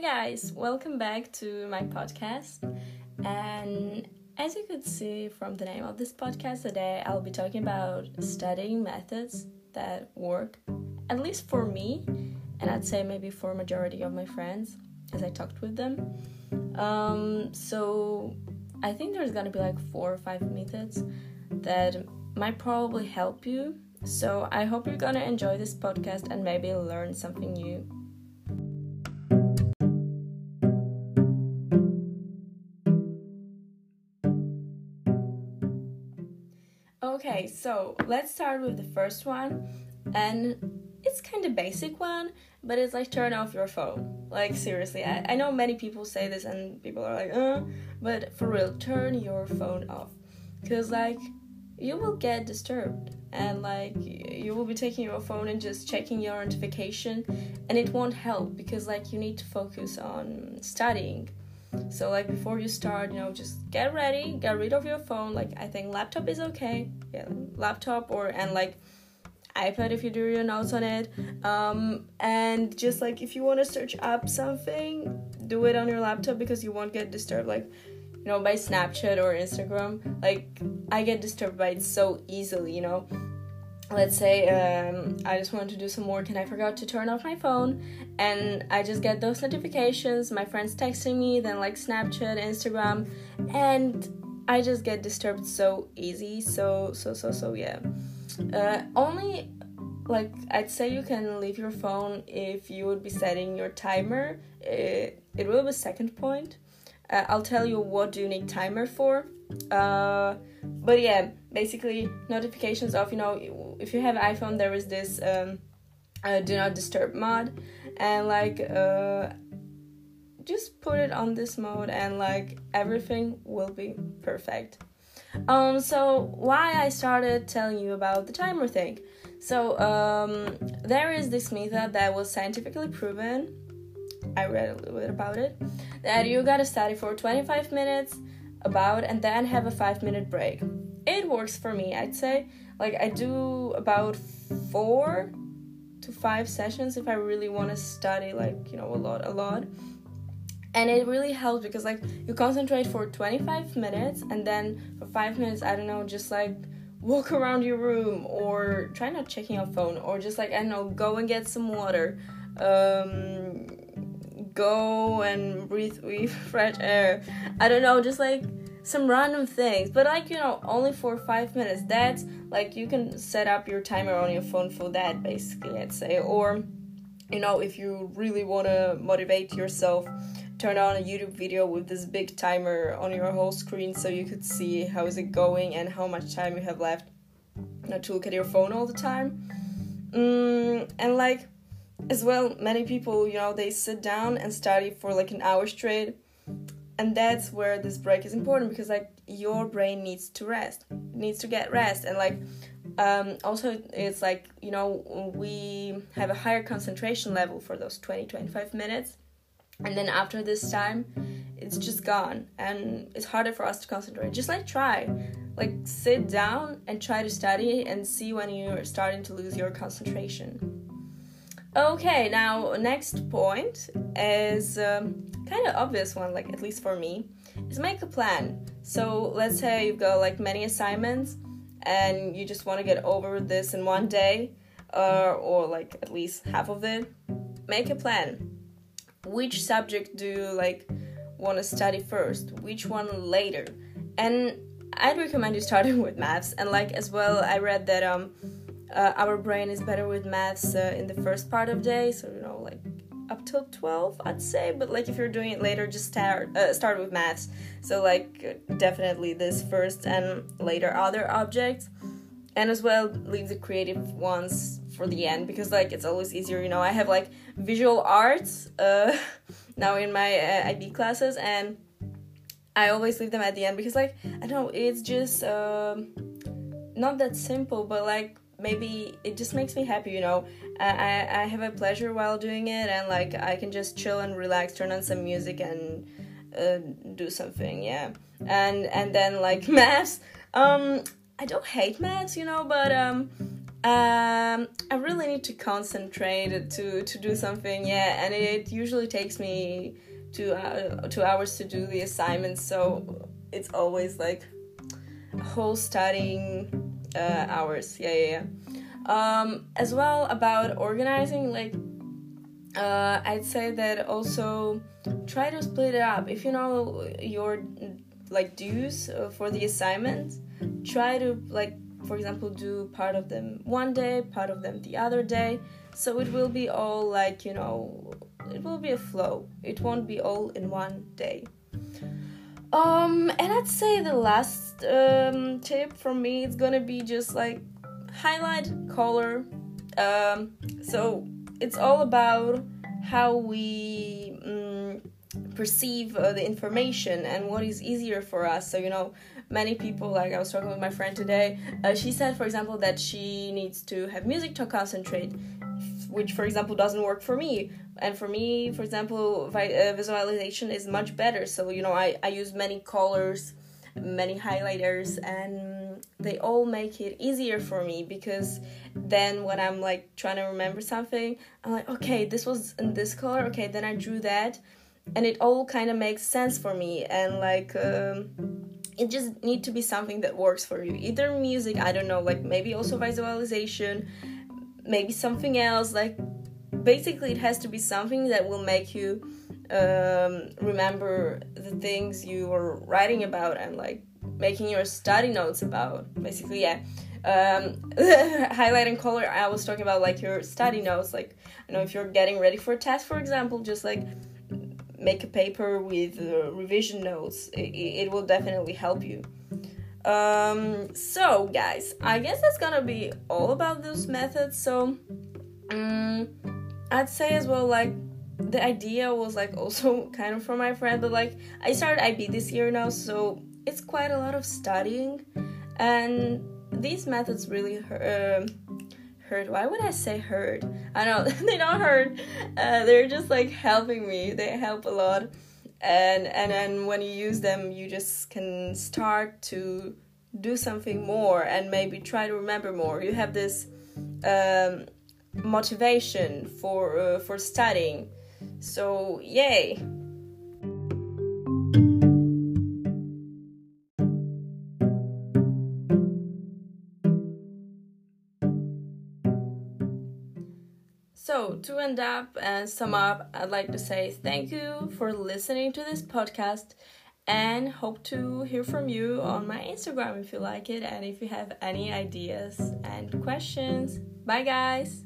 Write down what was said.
Hi, guys, welcome back to my podcast. And as you could see from the name of this podcast today, I'll be talking about studying methods that work, at least for me, and I'd say maybe for majority of my friends as I talked with them. Um, so I think there's gonna be like four or five methods that might probably help you. So I hope you're gonna enjoy this podcast and maybe learn something new. Okay, so let's start with the first one, and it's kind of basic one, but it's like turn off your phone. Like seriously, I, I know many people say this, and people are like, uh, but for real, turn your phone off, cause like you will get disturbed, and like you will be taking your phone and just checking your notification, and it won't help because like you need to focus on studying so like before you start, you know, just get ready, get rid of your phone. Like I think laptop is okay. Yeah, laptop or and like iPad if you do your notes on it. Um, and just like if you want to search up something, do it on your laptop because you won't get disturbed like you know by Snapchat or Instagram. Like I get disturbed by it so easily, you know let's say um, I just wanted to do some work and I forgot to turn off my phone, and I just get those notifications, my friends texting me, then like Snapchat, Instagram, and I just get disturbed so easy. So, so, so, so, yeah. Uh, only like I'd say you can leave your phone if you would be setting your timer. It, it will be second point. Uh, I'll tell you what do you need timer for. Uh, but yeah, basically notifications of you know if you have iPhone there is this um, uh, do not disturb mode and like uh, just put it on this mode and like everything will be perfect. Um, so why I started telling you about the timer thing. So um, there is this method that was scientifically proven. I read a little bit about it. That you gotta study for 25 minutes about and then have a five minute break. It works for me, I'd say. Like, I do about four to five sessions if I really want to study, like, you know, a lot, a lot. And it really helps because, like, you concentrate for 25 minutes and then for five minutes, I don't know, just like walk around your room or try not checking your phone or just like, I don't know, go and get some water. Um, go and breathe fresh air. I don't know, just like some random things, but like you know, only for five minutes. That's like you can set up your timer on your phone for that, basically, I'd say. Or, you know, if you really want to motivate yourself, turn on a YouTube video with this big timer on your whole screen so you could see how is it going and how much time you have left. Not to look at your phone all the time. Mm, and like as well many people you know they sit down and study for like an hour straight and that's where this break is important because like your brain needs to rest needs to get rest and like um, also it's like you know we have a higher concentration level for those 20 25 minutes and then after this time it's just gone and it's harder for us to concentrate. Just like try like sit down and try to study and see when you're starting to lose your concentration Okay, now next point is um, kind of obvious one, like at least for me, is make a plan. So let's say you've got like many assignments and you just want to get over this in one day, uh, or like at least half of it. Make a plan. Which subject do you like want to study first? Which one later? And I'd recommend you starting with maths. And like as well, I read that um uh, our brain is better with maths uh, in the first part of day so you know like up till 12 i'd say but like if you're doing it later just start uh, start with maths. So like definitely this first and later other objects and as well leave the creative ones for the end because like it's always easier you know. I have like visual arts uh, now in my uh, ib classes and i always leave them at the end because like i don't know it's just um, not that simple but like maybe it just makes me happy you know I, I have a pleasure while doing it and like i can just chill and relax turn on some music and uh, do something yeah and and then like maths um i don't hate maths you know but um um, I really need to concentrate to to do something. Yeah, and it usually takes me two uh, two hours to do the assignments. So it's always like whole studying uh, hours. Yeah, yeah, yeah. Um, as well about organizing, like uh, I'd say that also try to split it up. If you know your like dues uh, for the assignments, try to like for example do part of them one day, part of them the other day. So it will be all like you know, it will be a flow. It won't be all in one day. Um, and I'd say the last um, tip from me is gonna be just like highlight color. Um, so it's all about how we um, perceive uh, the information and what is easier for us. So, you know, many people, like I was talking with my friend today, uh, she said, for example, that she needs to have music to concentrate, which, for example, doesn't work for me. And for me, for example, uh, visualization is much better. So, you know, I, I use many colors, many highlighters, and they all make it easier for me because then when I'm like trying to remember something, I'm like, okay, this was in this color, okay, then I drew that, and it all kind of makes sense for me, and like. Um, it just need to be something that works for you either music i don't know like maybe also visualization maybe something else like basically it has to be something that will make you um, remember the things you were writing about and like making your study notes about basically yeah. Um, highlighting color i was talking about like your study notes like you know if you're getting ready for a test for example just like make a paper with uh, revision notes it, it will definitely help you um, so guys i guess that's gonna be all about those methods so um, i'd say as well like the idea was like also kind of from my friend but like i started ib this year now so it's quite a lot of studying, and these methods really hurt. Um, hurt. Why would I say hurt? I know they don't hurt. Uh, they're just like helping me. They help a lot, and and then when you use them, you just can start to do something more and maybe try to remember more. You have this um, motivation for uh, for studying. So yay! To end up and sum up, I'd like to say thank you for listening to this podcast and hope to hear from you on my Instagram if you like it and if you have any ideas and questions. Bye, guys.